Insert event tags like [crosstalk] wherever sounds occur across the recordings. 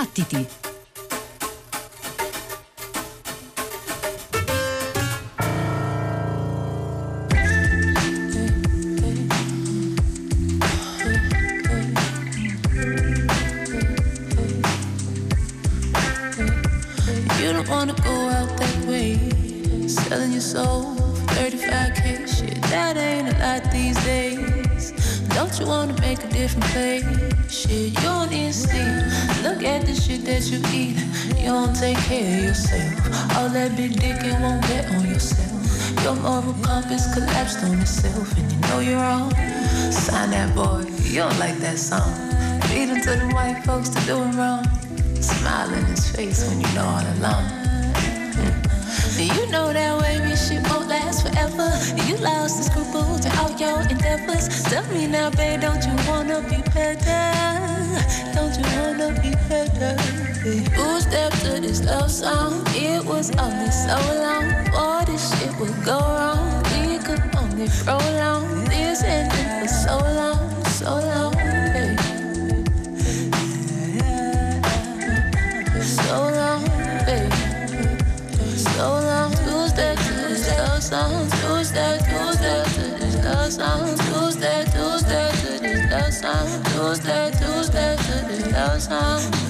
Battiti! Of yourself. All that big dick and won't get on yourself. Your moral compass collapsed on itself, and you know you're wrong. Sign that boy. You don't like that song. Lead to the white folks to do him wrong. Smile in his face when you know all along. Mm. You know that wavy shit won't last forever. You lost the scruples to all your endeavors. Tell me now, babe, don't you wanna be better? Don't you wanna be better? Who stepped to this love song? It was only so long. Boy, this shit would go wrong. We could only prolong this ending for so long, so long. babe. So long, babe. So long, Tuesday to this love song. Tuesday, Tuesday to this love song. Tuesday, Tuesday to this love song. Tuesday, Tuesday to this love song.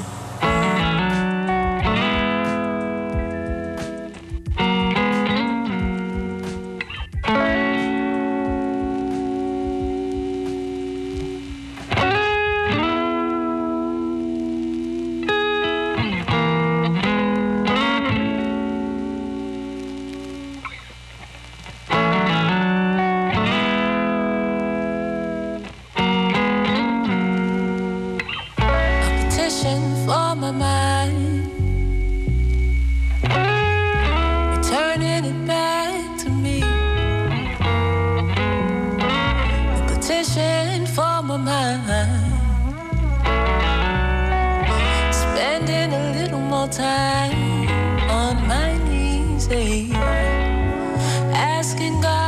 Asking God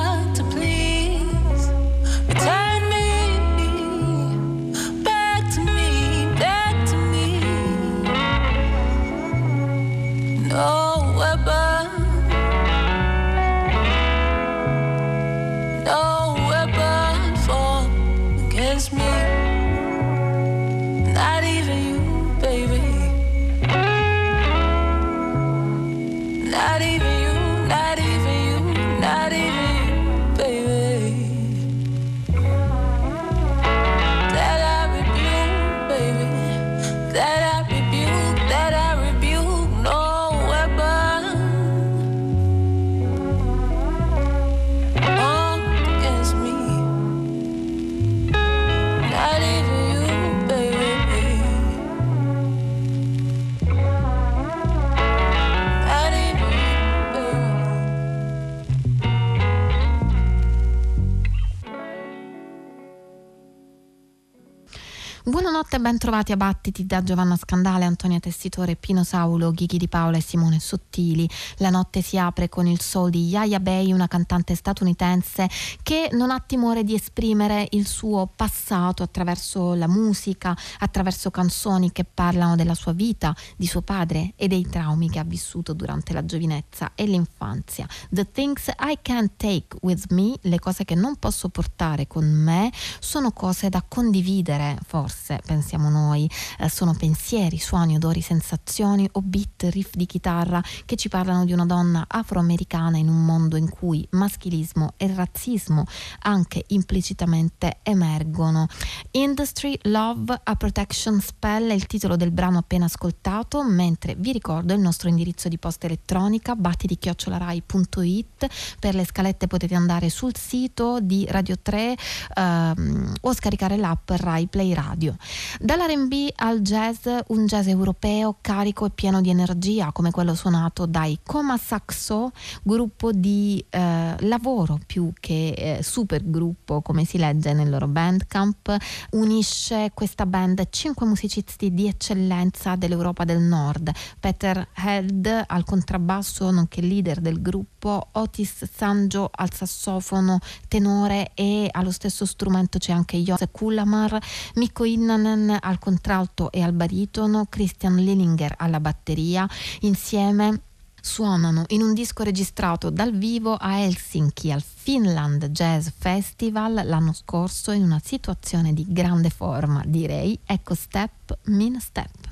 7, ben trovati a Battiti da Giovanna Scandale, Antonia Tessitore, Pino Saulo, Ghighi di Paola e Simone Sottili. La notte si apre con il solo di Yaya Bay, una cantante statunitense che non ha timore di esprimere il suo passato attraverso la musica, attraverso canzoni che parlano della sua vita, di suo padre e dei traumi che ha vissuto durante la giovinezza e l'infanzia. The things I can't take with me, le cose che non posso portare con me, sono cose da condividere, forse, pensando pensiamo noi, Eh, sono pensieri, suoni, odori, sensazioni o beat, riff di chitarra che ci parlano di una donna afroamericana in un mondo in cui maschilismo e razzismo anche implicitamente emergono. Industry Love a Protection Spell è il titolo del brano appena ascoltato, mentre vi ricordo il nostro indirizzo di posta elettronica battitichiocciolarai.it per le scalette potete andare sul sito di Radio 3 ehm, o scaricare l'app Rai Play Radio. Dall'RB al jazz, un jazz europeo carico e pieno di energia, come quello suonato dai Coma Saxo, gruppo di eh, lavoro più che eh, supergruppo, come si legge nel loro bandcamp. Unisce questa band cinque musicisti di eccellenza dell'Europa del Nord. Peter Held al contrabbasso, nonché leader del gruppo, Otis Sanjo al sassofono, tenore e allo stesso strumento c'è anche Jose Kulamar, Mikko Innanen Khan al contralto e al baritono, Christian Lillinger alla batteria, insieme suonano in un disco registrato dal vivo a Helsinki al Finland Jazz Festival l'anno scorso in una situazione di grande forma, direi. Ecco Step Min Step.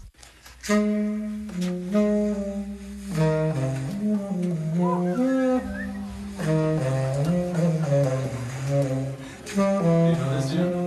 You know,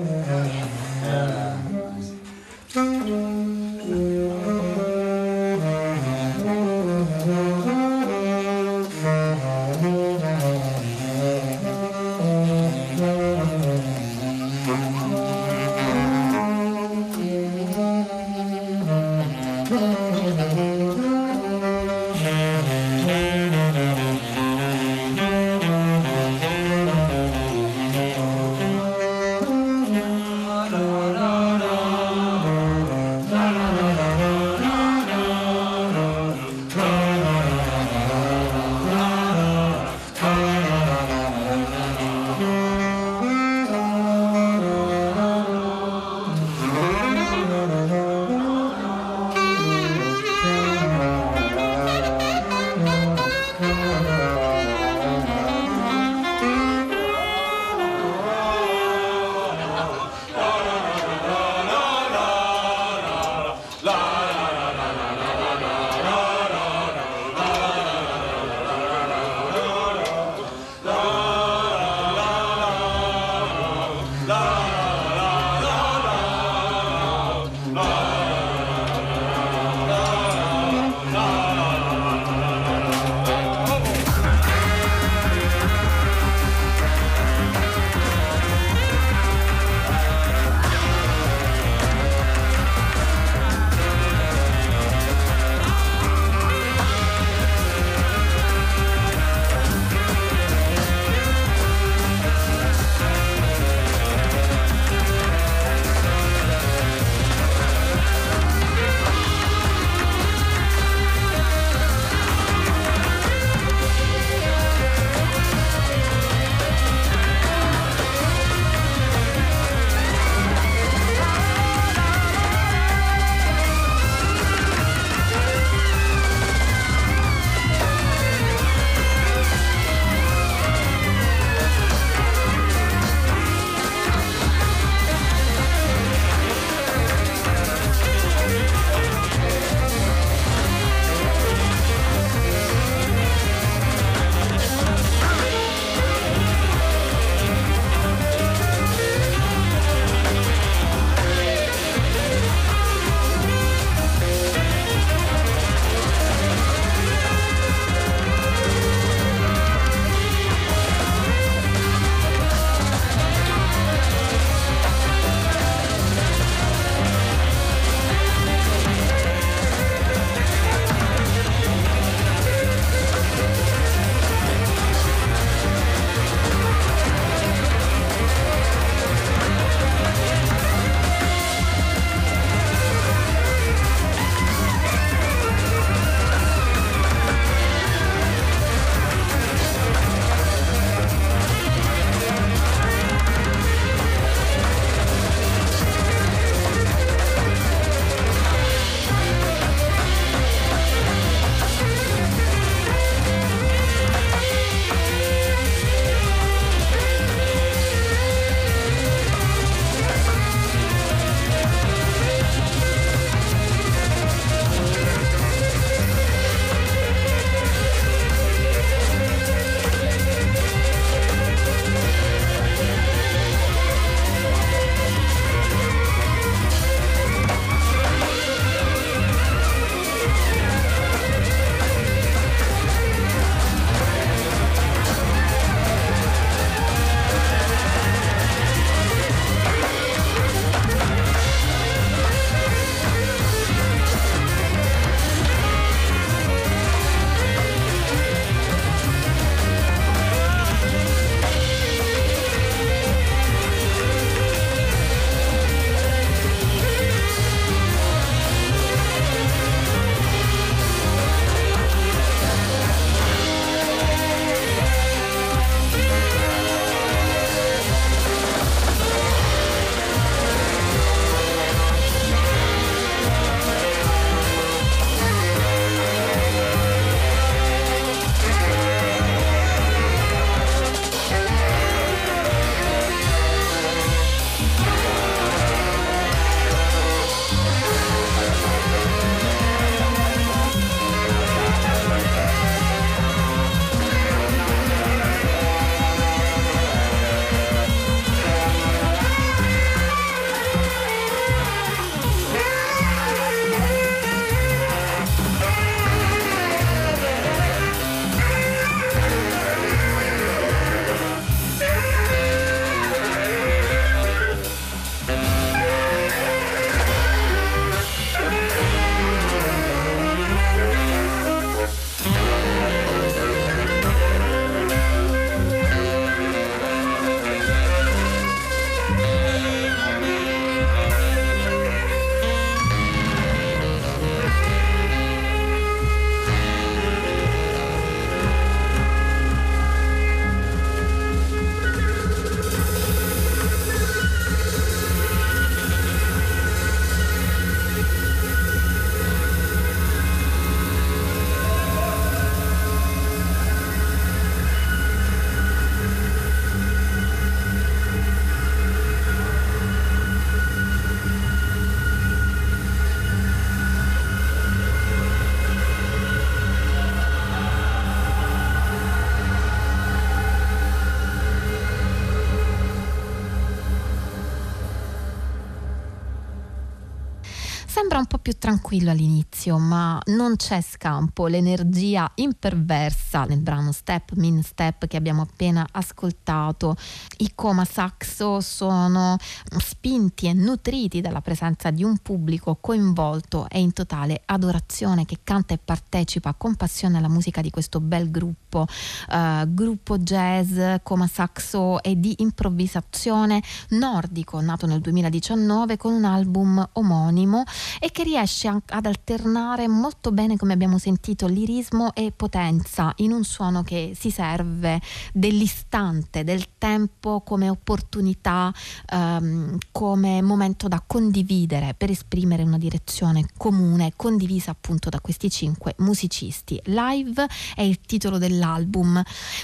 più tranquillo all'inizio, ma non c'è scampo, l'energia imperversa nel brano Step Min Step che abbiamo appena ascoltato. I coma saxo sono spinti e nutriti dalla presenza di un pubblico coinvolto e in totale adorazione che canta e partecipa con passione alla musica di questo bel gruppo, uh, gruppo jazz, coma saxo e di improvvisazione nordico, nato nel 2019 con un album omonimo e che riesce ad alternare molto bene, come abbiamo sentito, lirismo e potenza in un suono che si serve dell'istante, del tempo come opportunità, um, come momento da condividere per esprimere una direzione comune, condivisa appunto da questi cinque musicisti. Live è il titolo dell'album.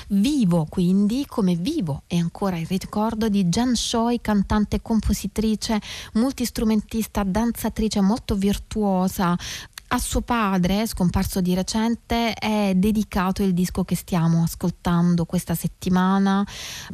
Vivo quindi come vivo e ancora il ricordo di Jan Choi, cantante compositrice, multistrumentista, danzatrice molto virtuosa, a suo padre, scomparso di recente, è dedicato il disco che stiamo ascoltando questa settimana,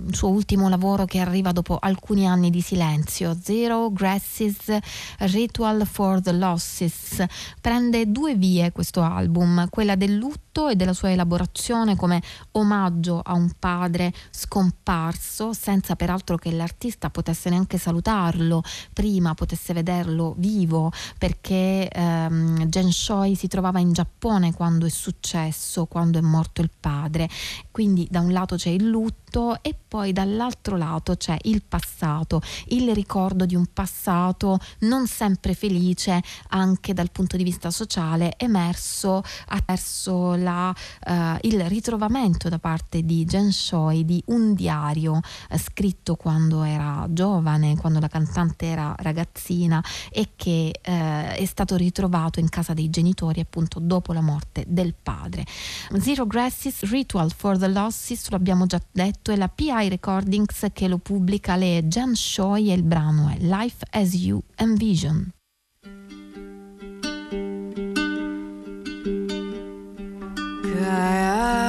il suo ultimo lavoro che arriva dopo alcuni anni di silenzio, Zero Grasses Ritual for the Losses. Prende due vie questo album, quella del lutto e della sua elaborazione come omaggio a un padre scomparso, senza peraltro che l'artista potesse neanche salutarlo, prima potesse vederlo vivo, perché ehm, Jen Shoi si trovava in Giappone quando è successo, quando è morto il padre. Quindi da un lato c'è il lutto e poi dall'altro lato c'è il passato, il ricordo di un passato non sempre felice anche dal punto di vista sociale emerso attraverso la, uh, il ritrovamento da parte di Jen Choi di un diario uh, scritto quando era giovane, quando la cantante era ragazzina e che uh, è stato ritrovato in casa dei genitori appunto dopo la morte del padre. Zero Grasses Ritual for the Losses, lo abbiamo già detto, è la PI Recordings che lo pubblica, le Jan Shoy e il brano è Life as You Envision. I.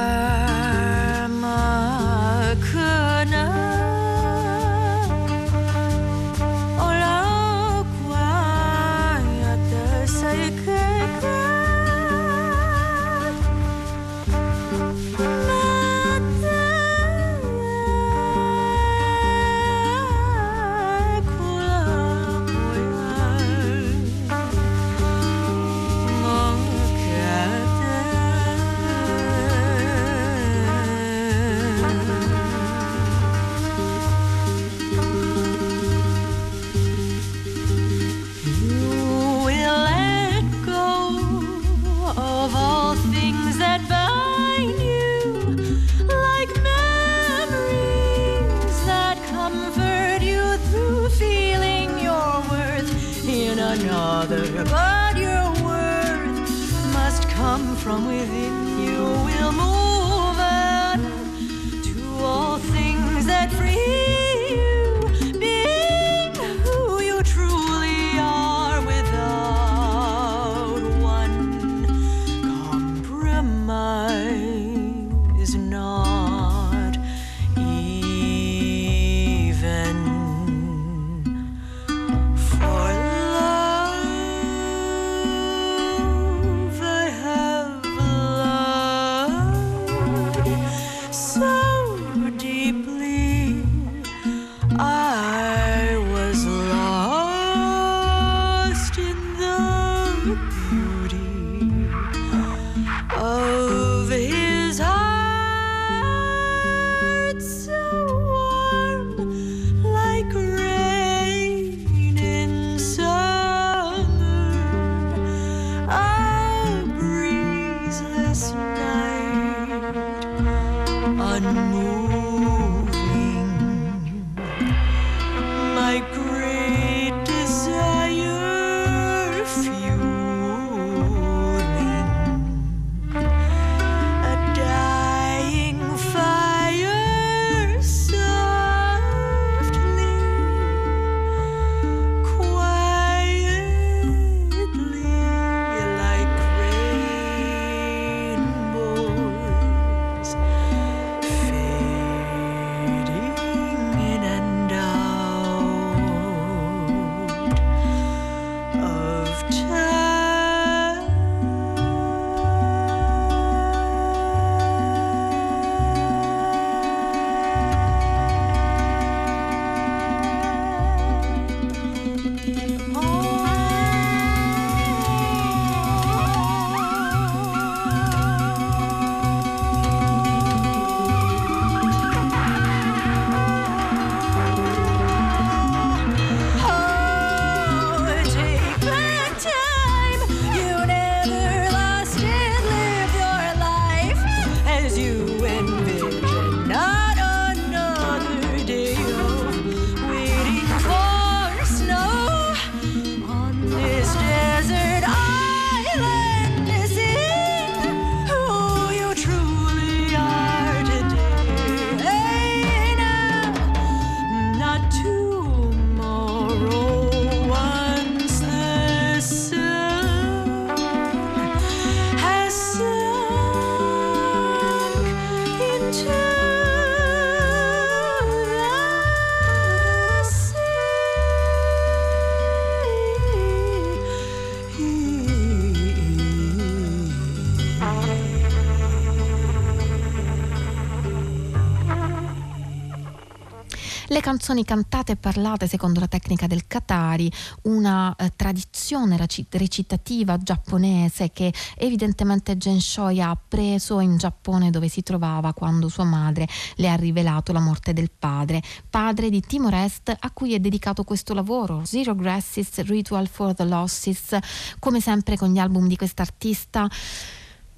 canzoni cantate e parlate secondo la tecnica del Katari, una eh, tradizione recitativa giapponese che evidentemente Genshoi ha appreso in Giappone dove si trovava quando sua madre le ha rivelato la morte del padre, padre di Timor Est a cui è dedicato questo lavoro, Zero Grasses Ritual for the Losses, come sempre con gli album di quest'artista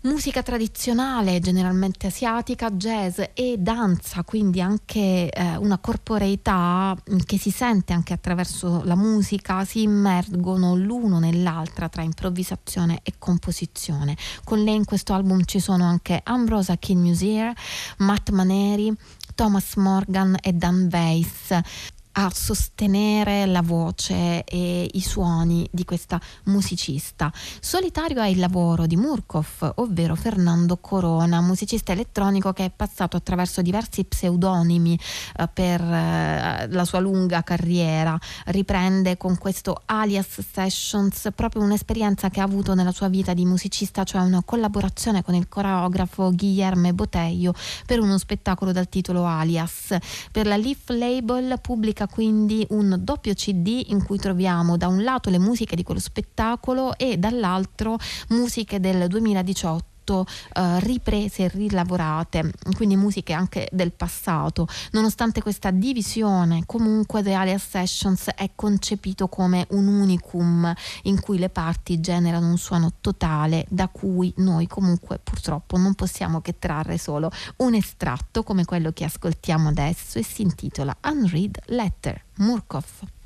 musica tradizionale, generalmente asiatica, jazz e danza, quindi anche eh, una corporeità che si sente anche attraverso la musica, si immergono l'uno nell'altra tra improvvisazione e composizione. Con lei in questo album ci sono anche Ambrosa Kinmusier, Matt Maneri, Thomas Morgan e Dan Weiss a sostenere la voce e i suoni di questa musicista. Solitario è il lavoro di Murkov, ovvero Fernando Corona, musicista elettronico che è passato attraverso diversi pseudonimi eh, per eh, la sua lunga carriera. Riprende con questo alias Sessions proprio un'esperienza che ha avuto nella sua vita di musicista, cioè una collaborazione con il coreografo Guillermo Botello per uno spettacolo dal titolo Alias. Per la Leaf Label pubblica quindi un doppio CD in cui troviamo da un lato le musiche di quello spettacolo e dall'altro musiche del 2018 Uh, riprese e rilavorate, quindi musiche anche del passato. Nonostante questa divisione, comunque The Alias Sessions è concepito come un unicum in cui le parti generano un suono totale da cui noi comunque purtroppo non possiamo che trarre solo un estratto come quello che ascoltiamo adesso e si intitola Unread Letter Murkov.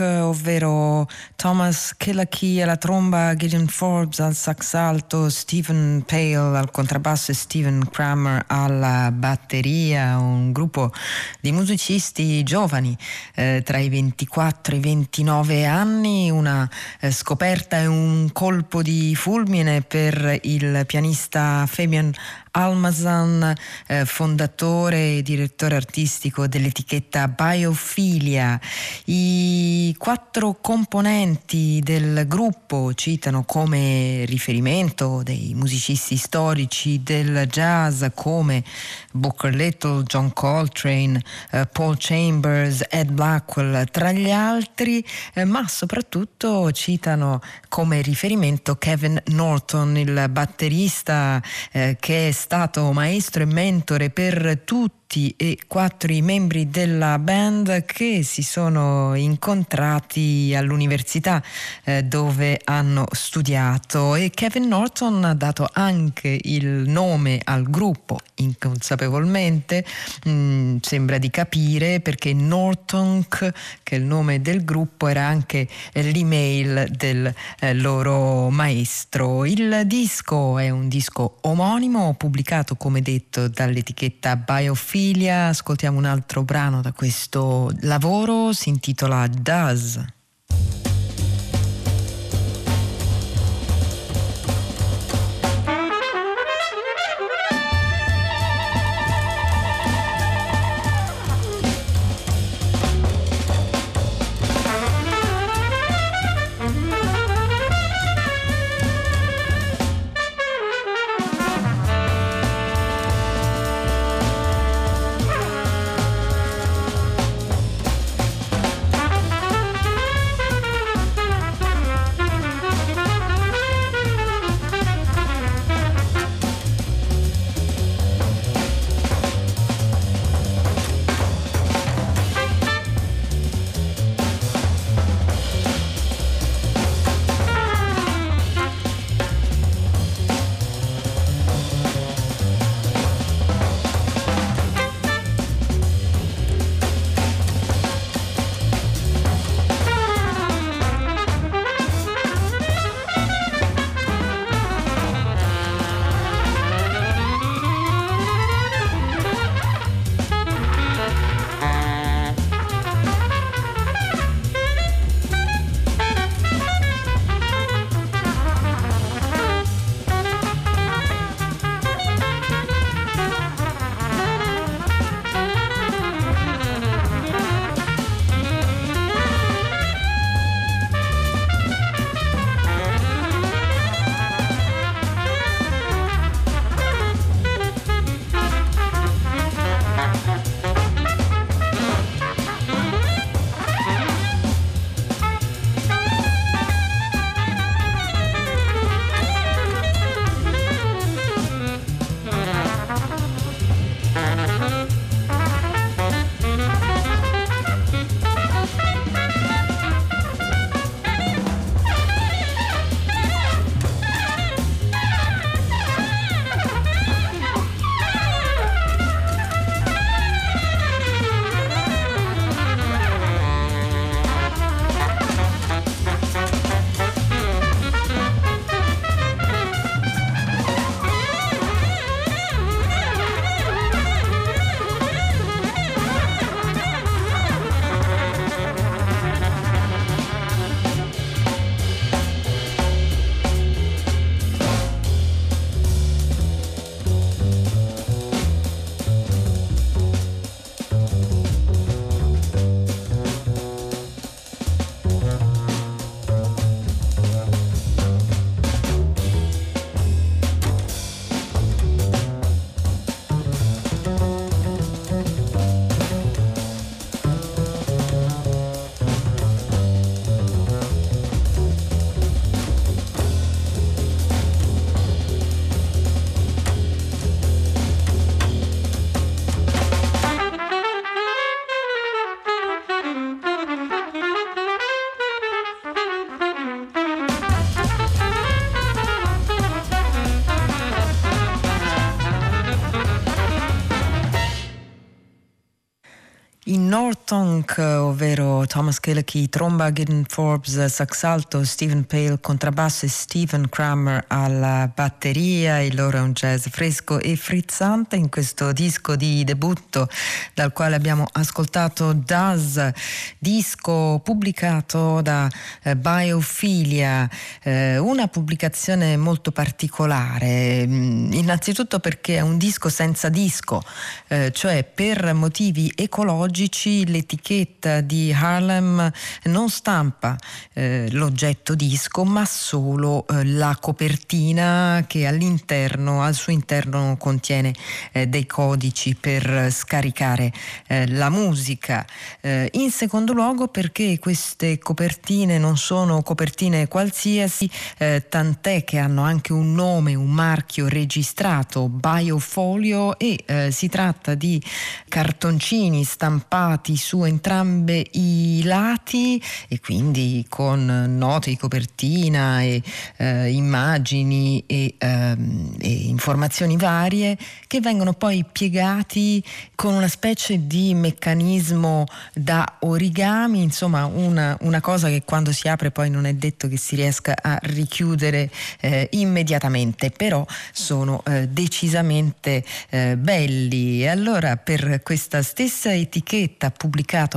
Ovvero Thomas Killakey alla tromba, Gideon Forbes al sax alto, Stephen Pale al contrabbasso e Stephen Kramer alla batteria, un gruppo di musicisti giovani eh, tra i 24 e i 29 anni, una eh, scoperta e un colpo di fulmine per il pianista Fabian Almazan, eh, fondatore e direttore artistico dell'etichetta Biophilia. I quattro componenti del gruppo citano come riferimento dei musicisti storici del jazz come Booker Little, John Coltrane, eh, Paul Chambers, Ed Blackwell, tra gli altri, eh, ma soprattutto citano come riferimento Kevin Norton, il batterista eh, che è stato maestro e mentore per tutti e quattro i membri della band che si sono incontrati all'università eh, dove hanno studiato. E Kevin Norton ha dato anche il nome al gruppo inconsapevolmente. Mh, mm, sembra di capire perché Norton che è il nome del gruppo era anche l'email del eh, loro maestro. Il disco è un disco omonimo pubblicato come detto dall'etichetta Biofilm Filia, ascoltiamo un altro brano da questo lavoro, si intitola Does. Bye. Nortonk, ovvero Thomas Killicky, tromba, Gideon Forbes, sax alto, Stephen Pale, contrabbasso e Stephen Kramer alla batteria. Il loro è un jazz fresco e frizzante in questo disco di debutto dal quale abbiamo ascoltato Daz, disco pubblicato da eh, Biophilia, eh, una pubblicazione molto particolare, mm, innanzitutto perché è un disco senza disco, eh, cioè per motivi ecologici l'etichetta di Harlem non stampa eh, l'oggetto disco ma solo eh, la copertina che all'interno, al suo interno contiene eh, dei codici per scaricare eh, la musica. Eh, in secondo luogo perché queste copertine non sono copertine qualsiasi, eh, tant'è che hanno anche un nome, un marchio registrato, Biofolio e si tratta di cartoncini stampati su entrambe i lati e quindi con note di copertina e eh, immagini e, ehm, e, informazioni varie che vengono poi piegati con una specie di meccanismo da origami, insomma una, una cosa che quando si apre poi non è detto che si riesca a richiudere eh, immediatamente, però sono eh, decisamente eh, belli. E allora per questa stessa etichetta ha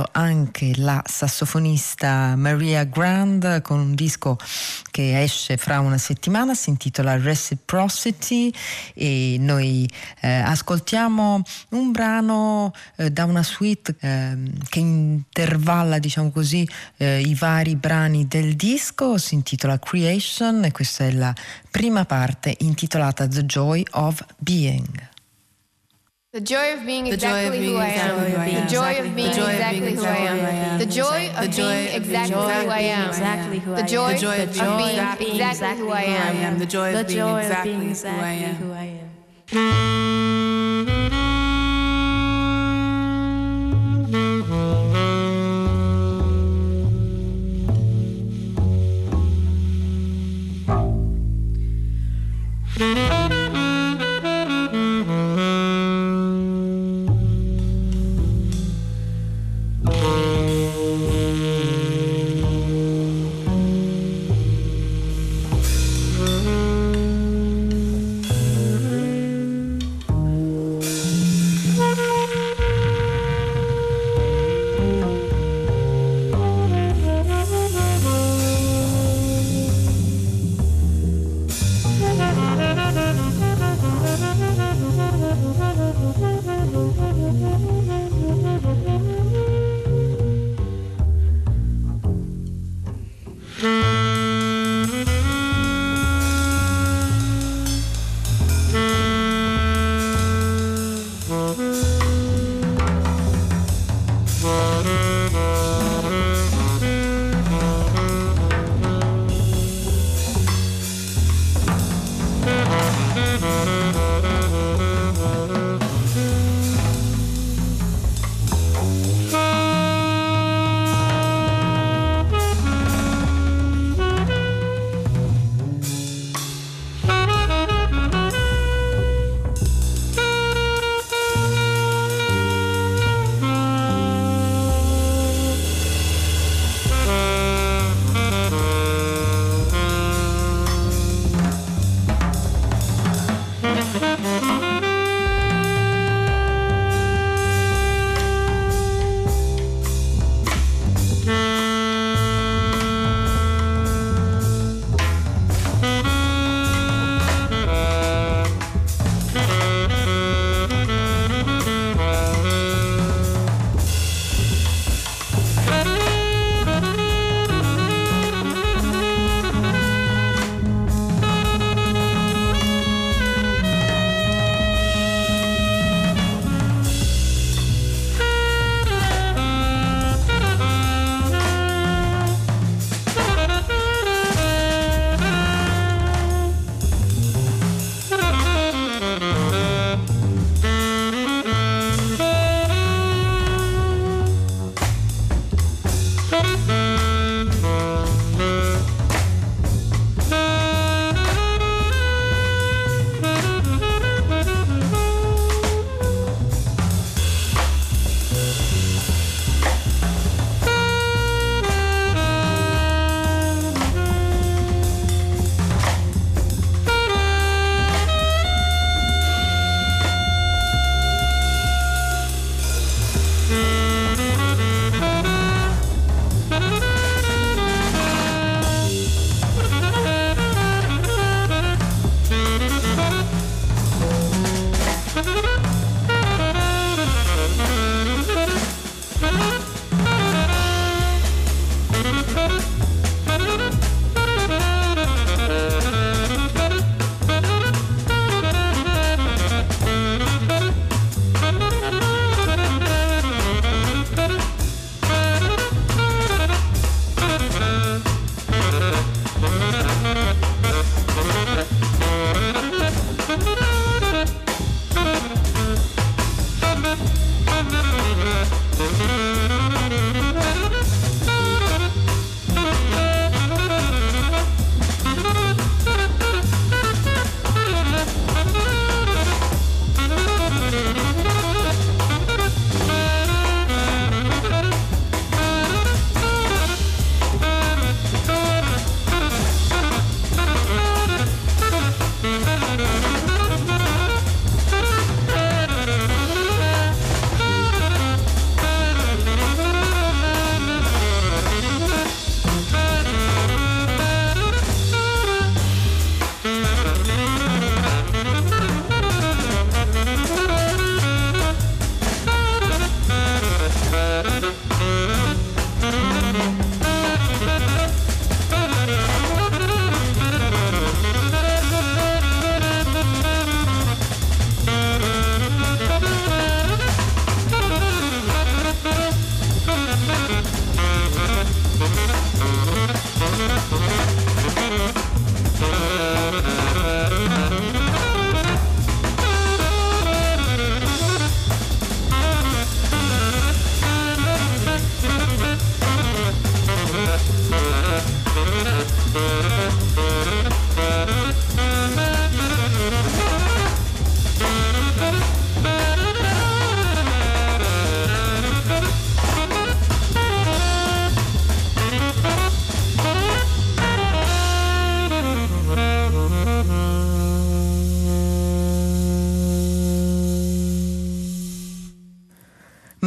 pubblicato anche la sassofonista Maria Grand con un disco che esce fra una settimana, si intitola Reciprocity e noi eh, ascoltiamo un brano eh, da una suite eh, che intervalla diciamo così eh, i vari brani del disco, si intitola Creation e questa è la prima parte intitolata The Joy of Being. The joy of being exactly who I am. The joy of being exactly who I am. The joy of being exactly who I am. The joy of being exactly who I am. The joy of being exactly who I am.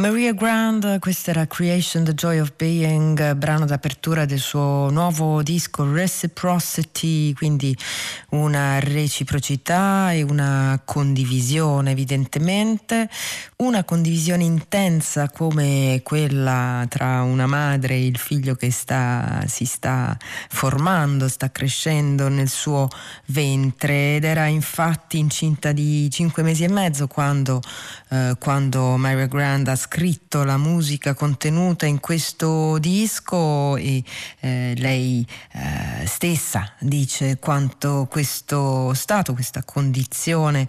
Maria Grand, questa era Creation, The Joy of Being, brano d'apertura del suo nuovo disco Reciprocity, quindi una reciprocità e una condivisione evidentemente, una condivisione intensa come quella tra una madre e il figlio che sta, si sta formando, sta crescendo nel suo ventre ed era infatti incinta di cinque mesi e mezzo quando, eh, quando Maria Grand ha scritto la musica contenuta in questo disco e eh, lei eh, stessa dice quanto questo stato, questa condizione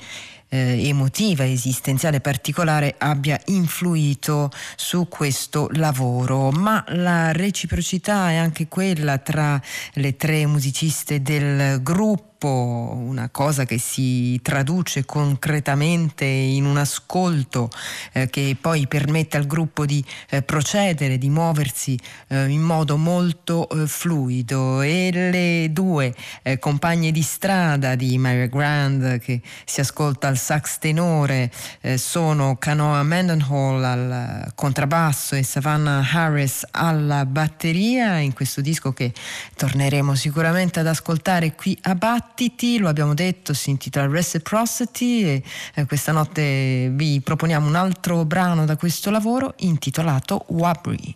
eh, emotiva, esistenziale particolare abbia influito su questo lavoro, ma la reciprocità è anche quella tra le tre musiciste del gruppo una cosa che si traduce concretamente in un ascolto eh, che poi permette al gruppo di eh, procedere, di muoversi eh, in modo molto eh, fluido. E le due eh, compagne di strada di Mary Grand che si ascolta al sax tenore eh, sono Canoa Mendenhall al contrabbasso e Savannah Harris alla batteria. In questo disco che torneremo sicuramente ad ascoltare qui a Bat Battiti, lo abbiamo detto, si intitola Reciprocity e eh, questa notte vi proponiamo un altro brano da questo lavoro intitolato Wabri.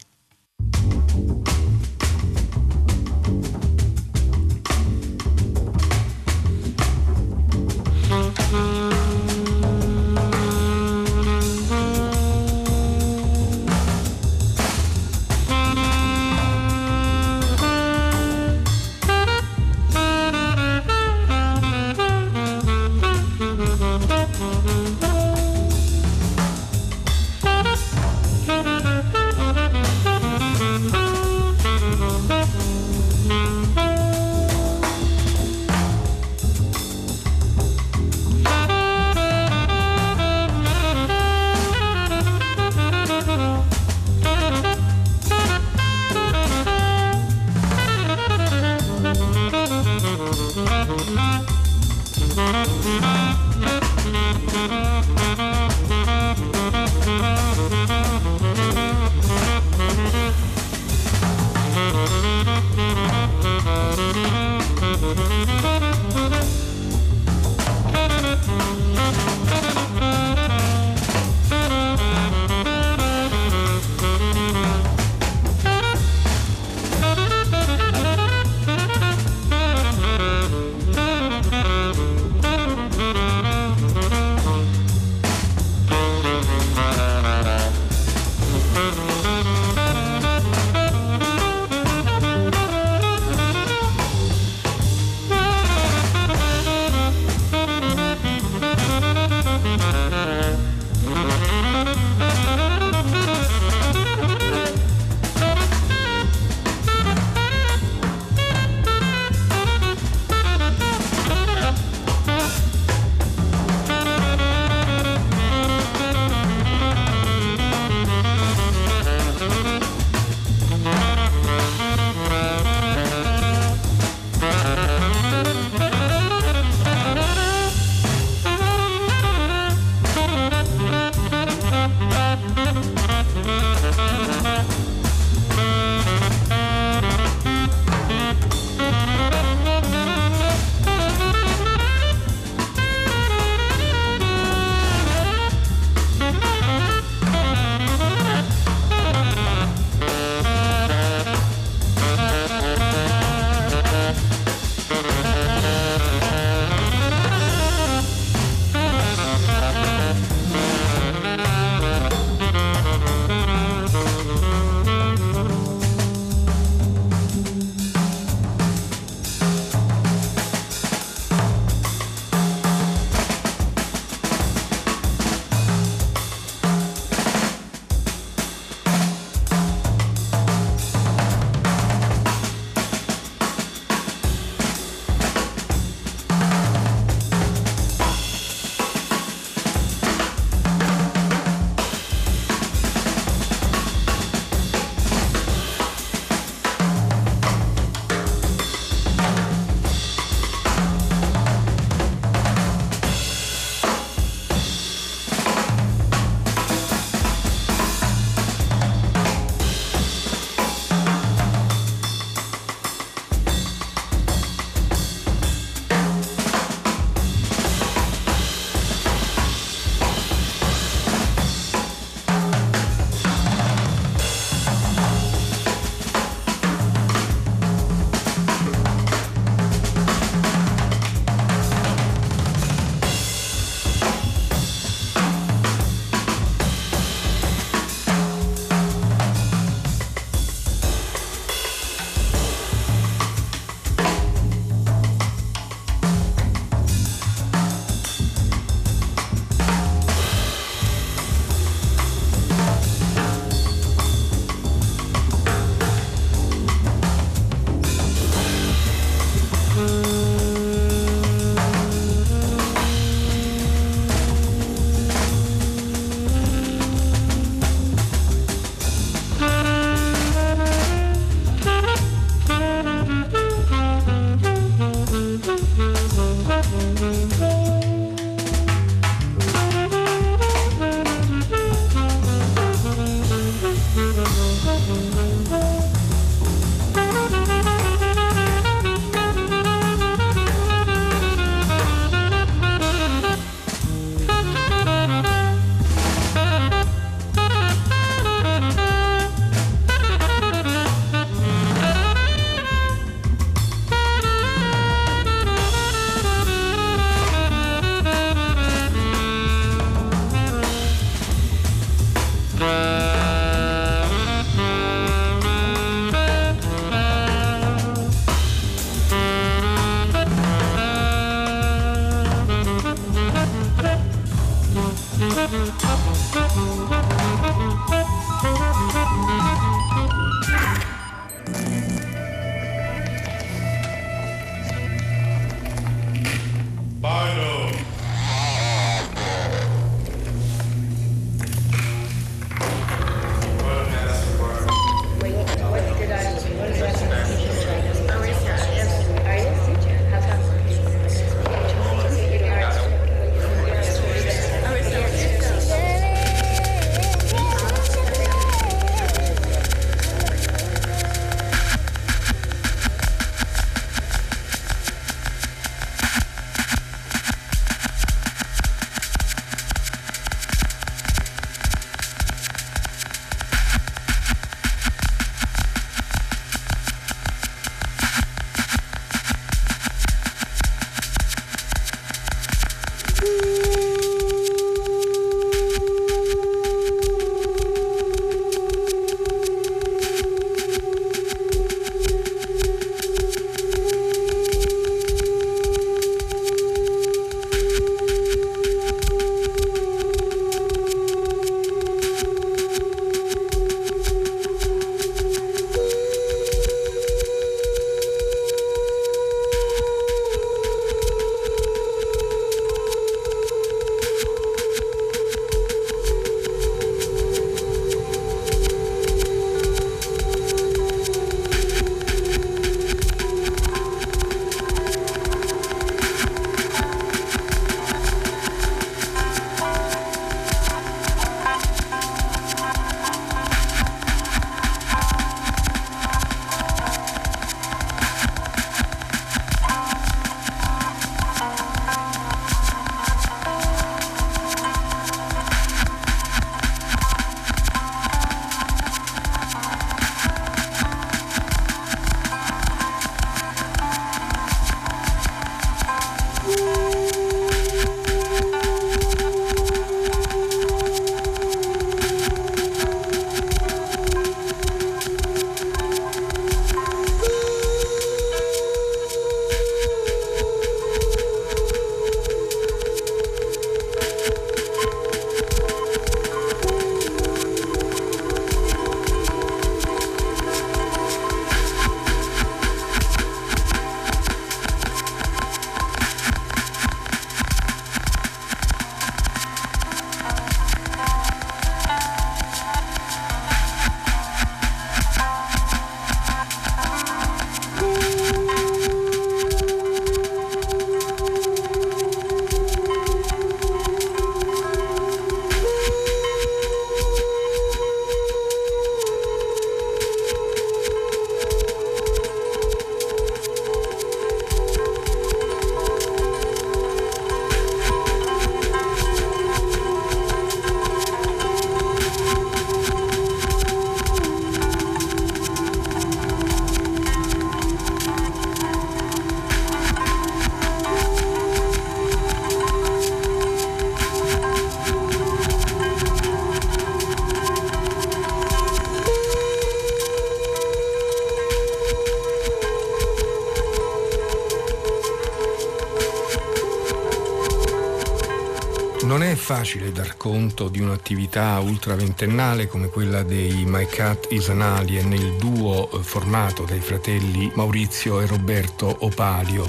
Facile dar conto di un'attività ultraventennale come quella dei My Cat is an Alien, il duo eh, formato dai fratelli Maurizio e Roberto Opalio.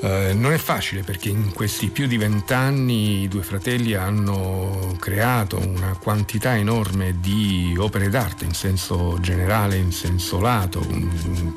Eh, non è facile perché in questi più di vent'anni i due fratelli hanno creato una quantità enorme di opere d'arte in senso generale, in senso lato,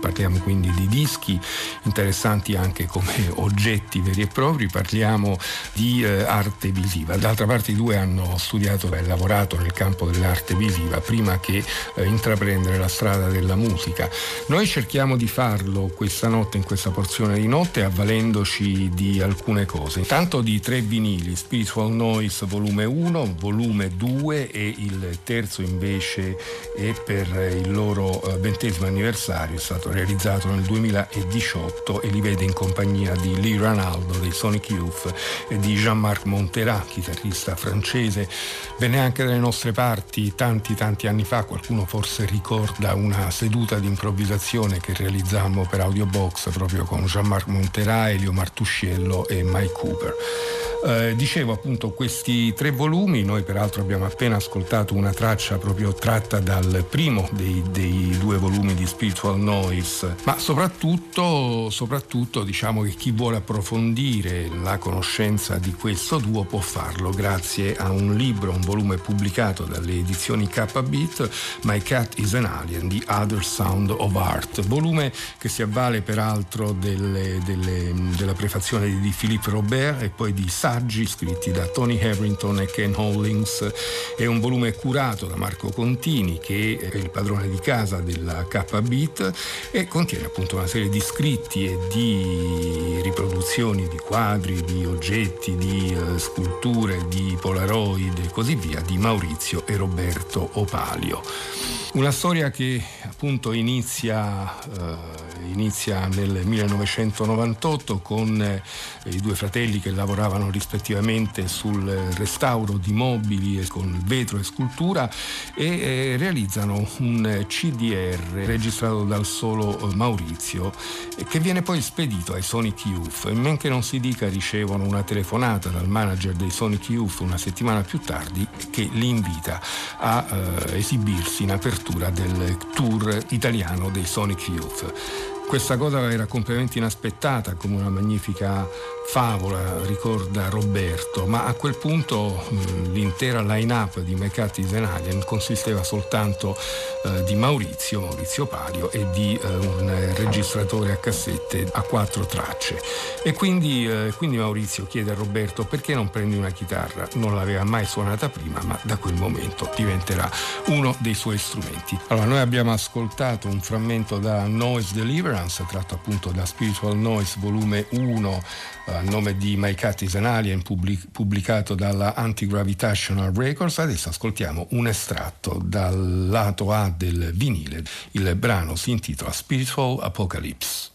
parliamo quindi di dischi interessanti anche come [laughs] oggetti veri e propri, parliamo di eh, arte visiva. D'altra parte i due hanno studiato e lavorato nel campo dell'arte visiva prima che eh, intraprendere la strada della musica. Noi cerchiamo di farlo questa notte, in questa porzione di notte, avvalendo accorgendoci di alcune cose. Intanto di tre vinili, Spiritual Noise volume 1, volume 2 e il terzo invece è per il loro eh, ventesimo anniversario, è stato realizzato nel 2018 e li vede in compagnia di Lee Ranaldo dei Sonic Youth e di Jean-Marc Montera, chitarrista francese. Venne anche dalle nostre parti tanti tanti anni fa, qualcuno forse ricorda una seduta di improvvisazione che realizzammo per Audiobox proprio con Jean-Marc Montera e Elio Martusciello e Mike Cooper. Eh, dicevo appunto questi tre volumi, noi peraltro abbiamo appena ascoltato una traccia proprio tratta dal primo dei, dei due volumi di Spiritual Noise, ma soprattutto, soprattutto diciamo che chi vuole approfondire la conoscenza di questo duo può farlo grazie a un libro, un volume pubblicato dalle edizioni K-Beat, My Cat is an Alien, The Other Sound of Art, volume che si avvale peraltro delle, delle, della prefazione di Philippe Robert e poi di Sara saggi scritti da Tony Harrington e Ken Hollings. È un volume curato da Marco Contini, che è il padrone di casa della K-Beat, e contiene appunto una serie di scritti e di riproduzioni di quadri, di oggetti, di uh, sculture, di polaroid e così via di Maurizio e Roberto Opalio. Una storia che appunto inizia, uh, inizia nel 1998 con eh, i due fratelli che lavoravano rispettivamente sul restauro di mobili con vetro e scultura e eh, realizzano un CDR registrato dal solo eh, Maurizio che viene poi spedito ai Sonic Youth e men che non si dica ricevono una telefonata dal manager dei Sonic Youth una settimana più tardi che li invita a esibirsi in apertura del tour italiano dei Sonic Youth. Questa cosa era completamente inaspettata, come una magnifica favola, ricorda Roberto, ma a quel punto l'intera line-up di McCarthy Zenalian consisteva soltanto eh, di Maurizio, Maurizio Palio e di eh, un registratore a cassette a quattro tracce. E quindi, eh, quindi Maurizio chiede a Roberto perché non prendi una chitarra? Non l'aveva mai suonata prima, ma da quel momento diventerà uno dei suoi strumenti. Allora, noi abbiamo ascoltato un frammento da Noise Deliverance, tratto appunto da Spiritual Noise volume 1 a nome di My Cat is an Alien pubblicato dalla Anti-Gravitational Records. Adesso ascoltiamo un estratto dal lato A del vinile. Il brano si intitola Spiritual Apocalypse.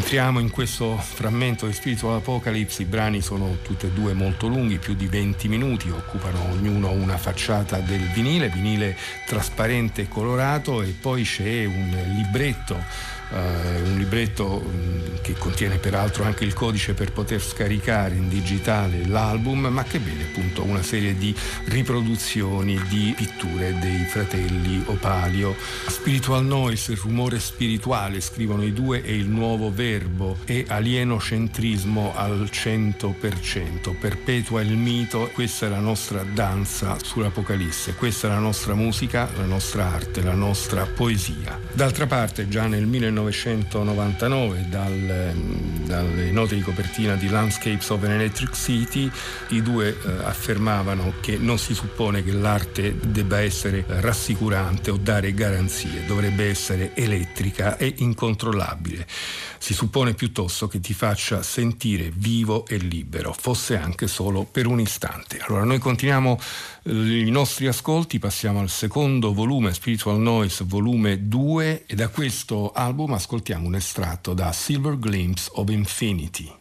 Entriamo in questo frammento di Spiritual Apocalypse, i brani sono tutti e due molto lunghi, più di 20 minuti, occupano ognuno una facciata del vinile, vinile trasparente e colorato e poi c'è un libretto Uh, un libretto um, che contiene peraltro anche il codice per poter scaricare in digitale l'album, ma che vede appunto una serie di riproduzioni di pitture dei fratelli Opalio. Spiritual noise, rumore spirituale, scrivono i due, è il nuovo verbo, e alienocentrismo al 100%, perpetua il mito, questa è la nostra danza sull'Apocalisse, questa è la nostra musica, la nostra arte, la nostra poesia. D'altra parte già nel 19 1999 dal, dalle note di copertina di Landscapes of an Electric City, i due eh, affermavano che non si suppone che l'arte debba essere rassicurante o dare garanzie, dovrebbe essere elettrica e incontrollabile. Si suppone piuttosto che ti faccia sentire vivo e libero, fosse anche solo per un istante. Allora noi continuiamo i nostri ascolti, passiamo al secondo volume, Spiritual Noise, volume 2, e da questo album ascoltiamo un estratto da Silver Glimpse of Infinity.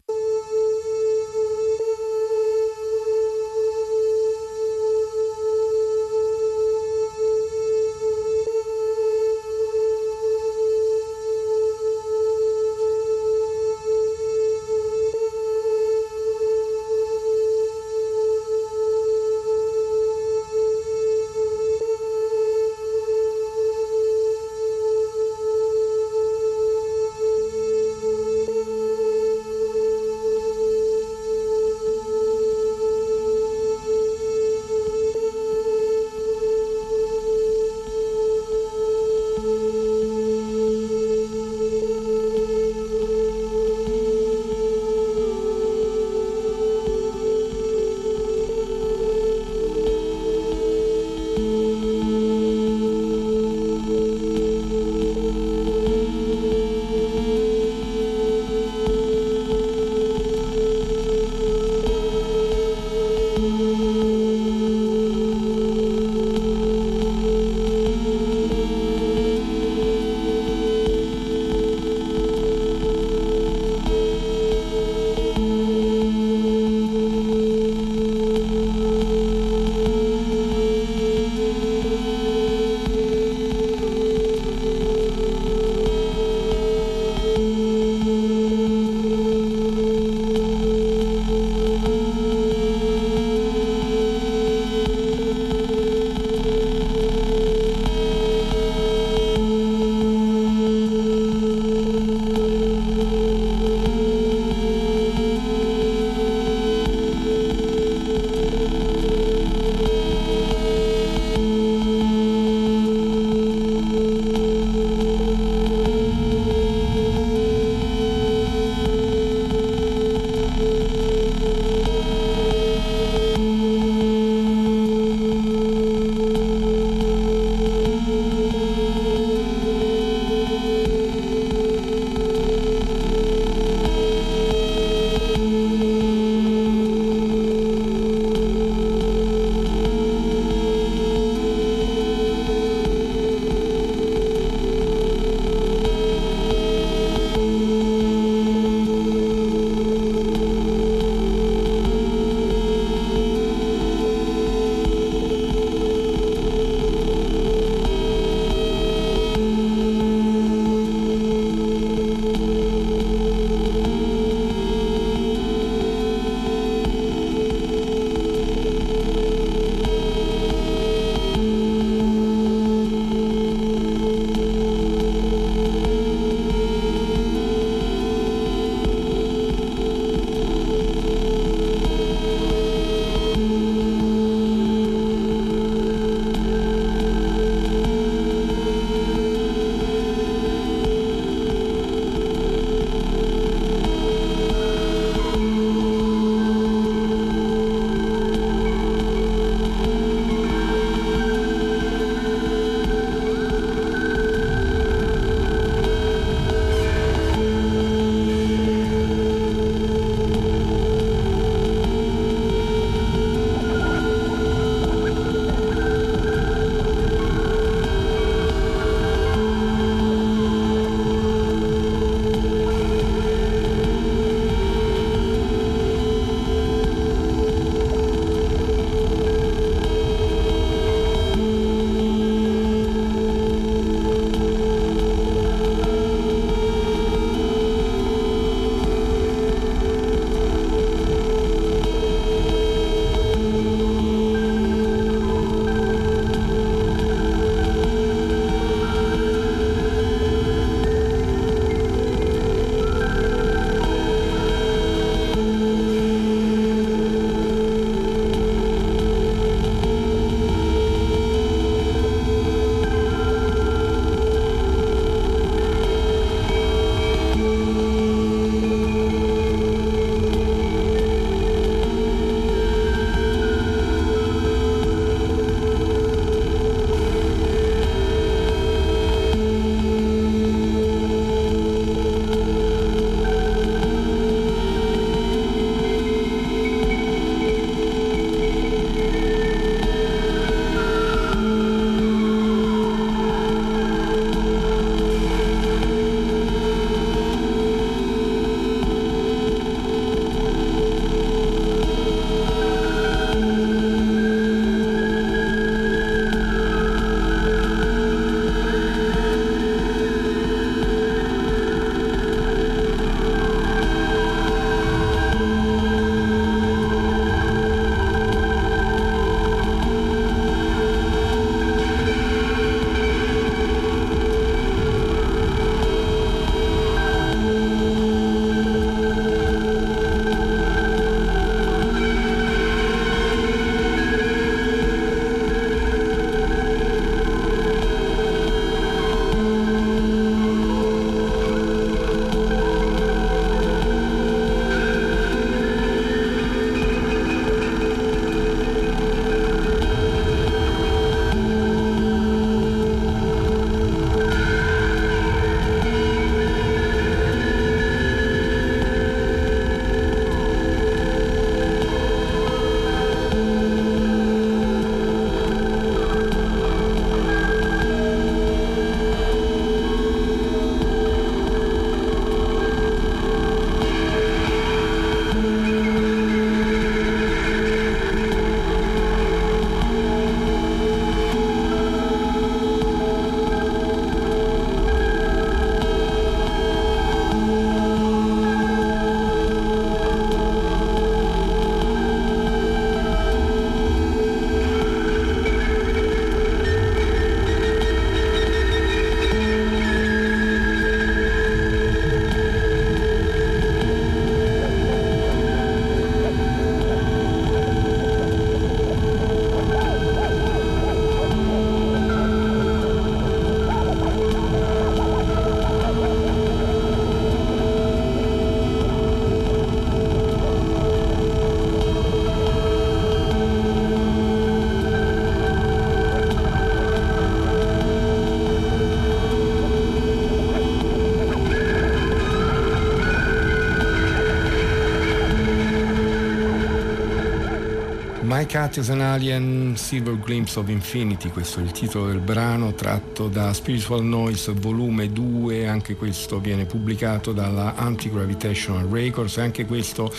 Cat is an Alien, Silver Glimpse of Infinity, questo è il titolo del brano tratto da Spiritual Noise volume 2, anche questo viene pubblicato dalla Anti-Gravitational Records, anche questo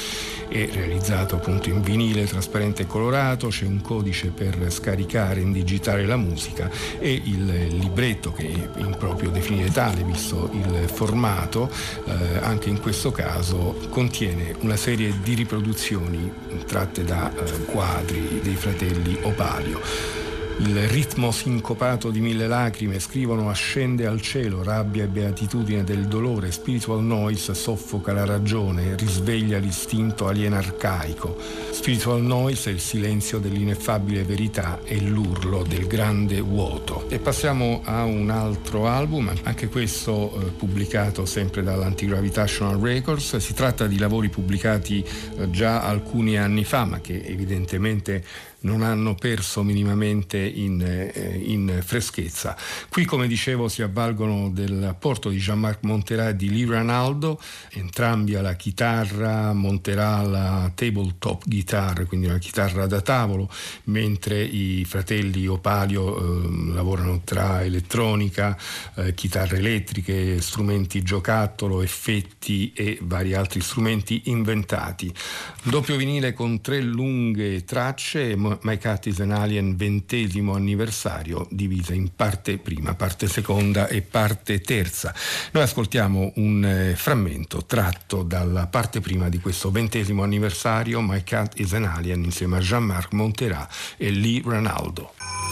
è realizzato appunto in vinile trasparente e colorato, c'è un codice per scaricare in digitale la musica e il libretto che è in proprio definire tale visto il formato, eh, anche in questo caso contiene una serie di riproduzioni tratte da eh, quadri dei fratelli Opalio. Il ritmo sincopato di mille lacrime, scrivono, ascende al cielo, rabbia e beatitudine del dolore, spiritual noise soffoca la ragione, risveglia l'istinto alieno arcaico. Spiritual noise è il silenzio dell'ineffabile verità e l'urlo del grande vuoto. E passiamo a un altro album, anche questo eh, pubblicato sempre dall'Antigravitational Records. Si tratta di lavori pubblicati eh, già alcuni anni fa, ma che evidentemente non hanno perso minimamente in, eh, in, freschezza. Qui, come dicevo, si avvalgono dell'apporto di Jean-Marc Monterà e di Lee Ranaldo, entrambi alla chitarra, Monterà alla tabletop guitar, quindi una chitarra da tavolo, mentre i fratelli Opalio eh, lavorano tra elettronica, eh, chitarre elettriche, strumenti giocattolo, effetti e vari altri strumenti inventati. Doppio vinile con tre lunghe tracce My Cat is an Alien ventesimo anniversario divisa in parte prima, parte seconda e parte terza. Noi ascoltiamo un eh, frammento tratto dalla parte prima di questo ventesimo anniversario My Cat is an Alien insieme a Jean-Marc Monterà e Lee Ranaldo.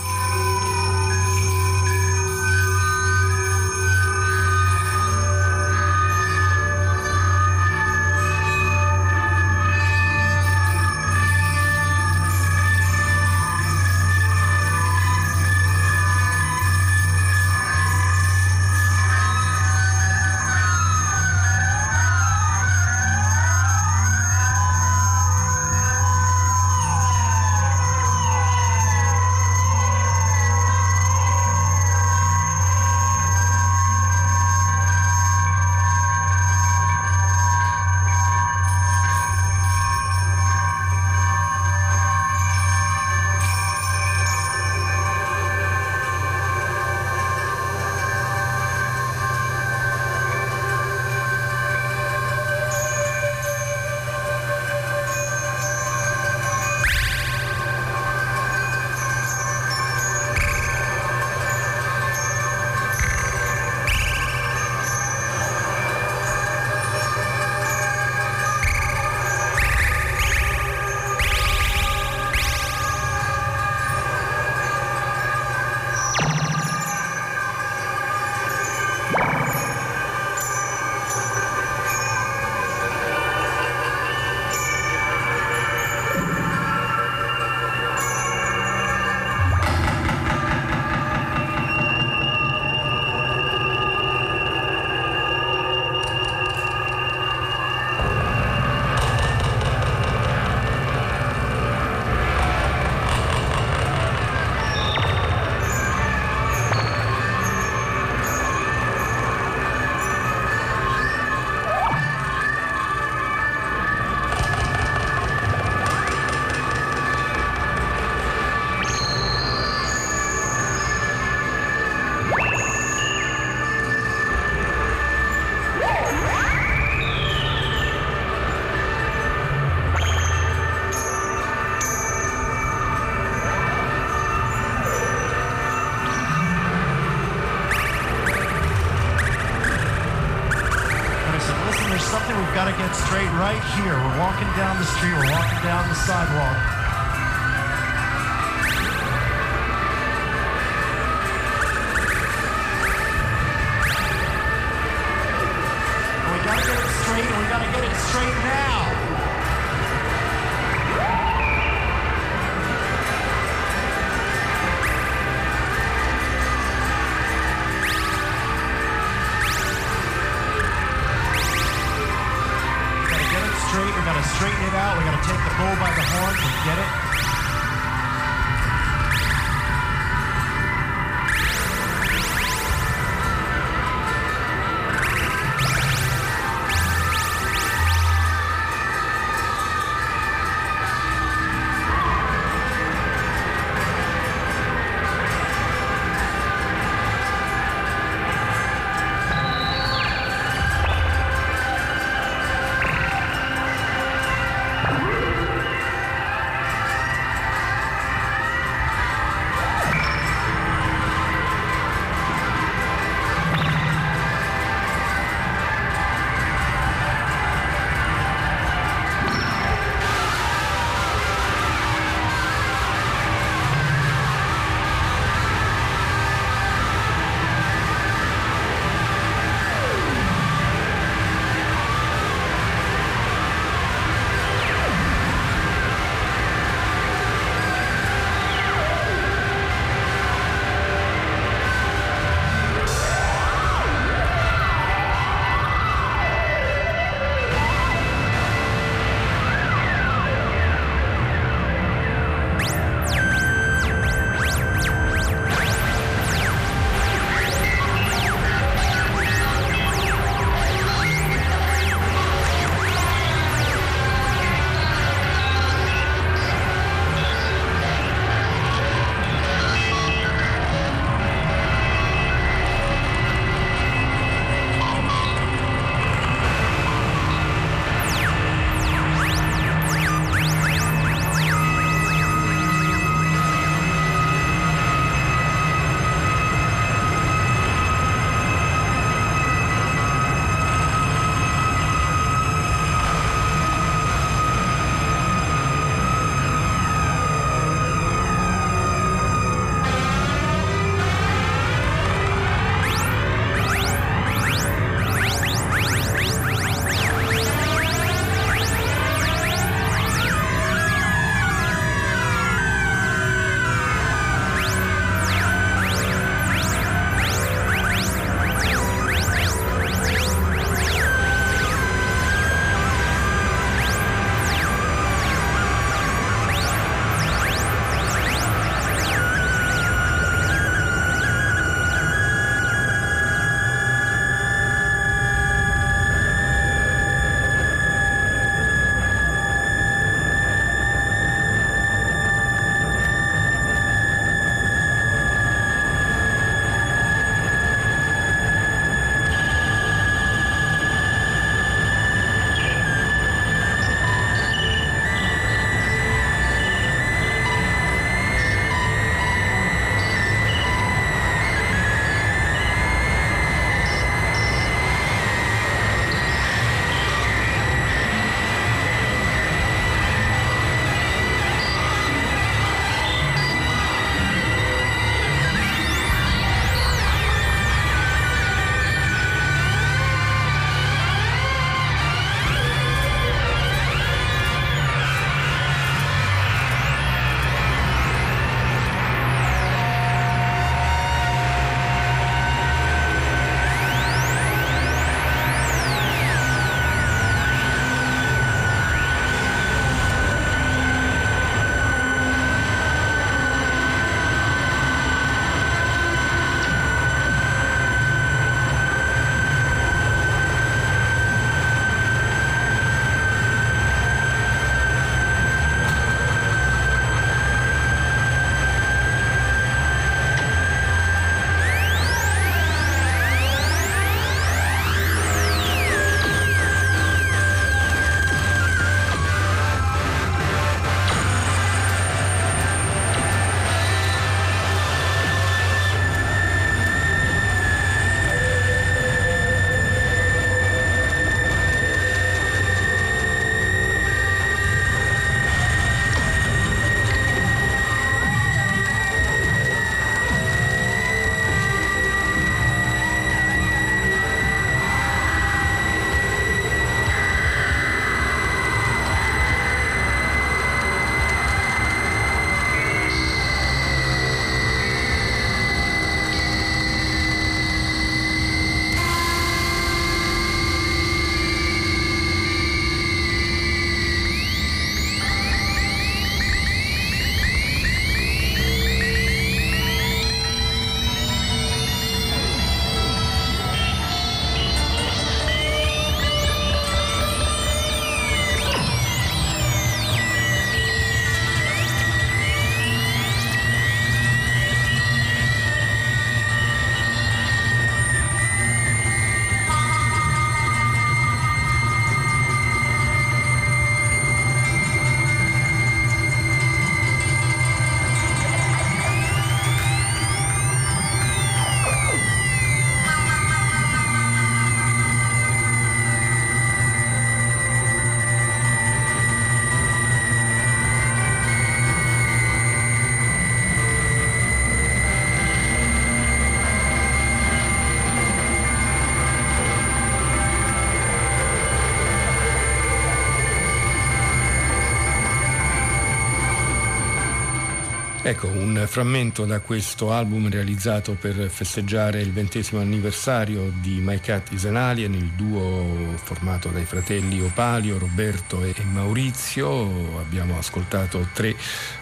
Ecco, un frammento da questo album realizzato per festeggiare il ventesimo anniversario di My Cat is an Alien, il duo formato dai fratelli Opalio, Roberto e Maurizio. Abbiamo ascoltato tre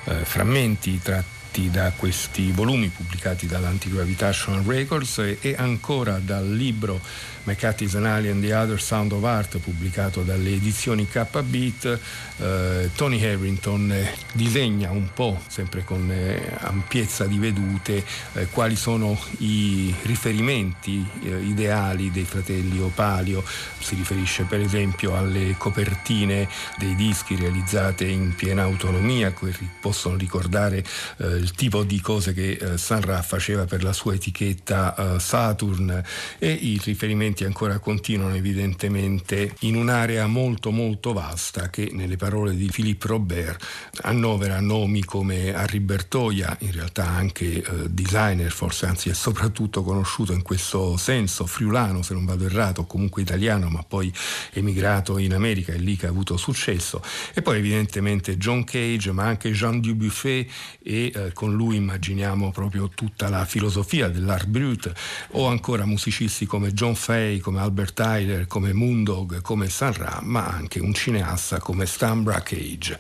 eh, frammenti tratti da questi volumi pubblicati dall'Anti-Gravitational Records e, ancora dal libro is an Alien, The Other Sound of Art, pubblicato dalle edizioni K-Beat, eh, Tony Harrington eh, disegna un po', sempre con eh, ampiezza di vedute, eh, quali sono i riferimenti eh, ideali dei fratelli Opalio. Si riferisce per esempio alle copertine dei dischi realizzate in piena autonomia, che possono ricordare eh, il tipo di cose che San Ra faceva per la sua etichetta Saturn e i riferimenti ancora continuano evidentemente in un'area molto molto vasta che nelle parole di Philippe Robert annovera nomi come Harry Bertoia, in realtà anche eh, designer, forse anzi è soprattutto conosciuto in questo senso, friulano se non vado errato, comunque italiano ma poi emigrato in America e lì che ha avuto successo. E poi evidentemente John Cage ma anche Jean Dubuffet e eh, con lui immaginiamo proprio tutta la filosofia dell'art brut o ancora musicisti come John Fay come Albert Tyler, come Moondog, come San Ra, ma anche un cineasta come Stan Brakhage.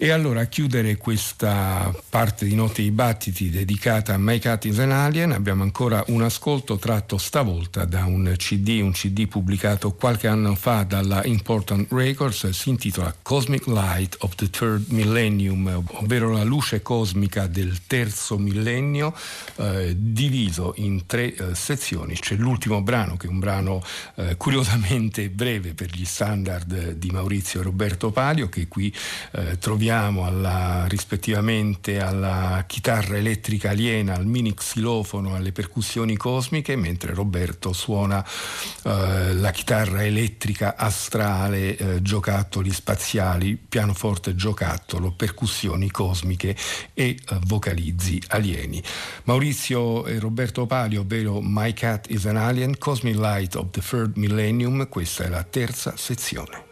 E allora a chiudere questa parte di Notte di Battiti dedicata a My Cat is an Alien abbiamo ancora un ascolto tratto stavolta da un CD, un CD pubblicato qualche anno fa dalla Important Records, si intitola Cosmic Light of the Third Millennium, ovvero la luce cosmica del terzo millennio, eh, diviso in tre eh, sezioni. C'è l'ultimo brano che è un brano eh, curiosamente breve per gli standard di Maurizio e Roberto Palio che qui eh, troviamo troviamo alla, rispettivamente alla chitarra elettrica aliena, al mini xilofono, alle percussioni cosmiche, mentre Roberto suona eh, la chitarra elettrica astrale, eh, giocattoli spaziali, pianoforte giocattolo, percussioni cosmiche e eh, vocalizzi alieni. Maurizio e Roberto Palio, ovvero My Cat is an Alien, Cosmic Light of the Third Millennium, questa è la terza sezione.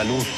salud.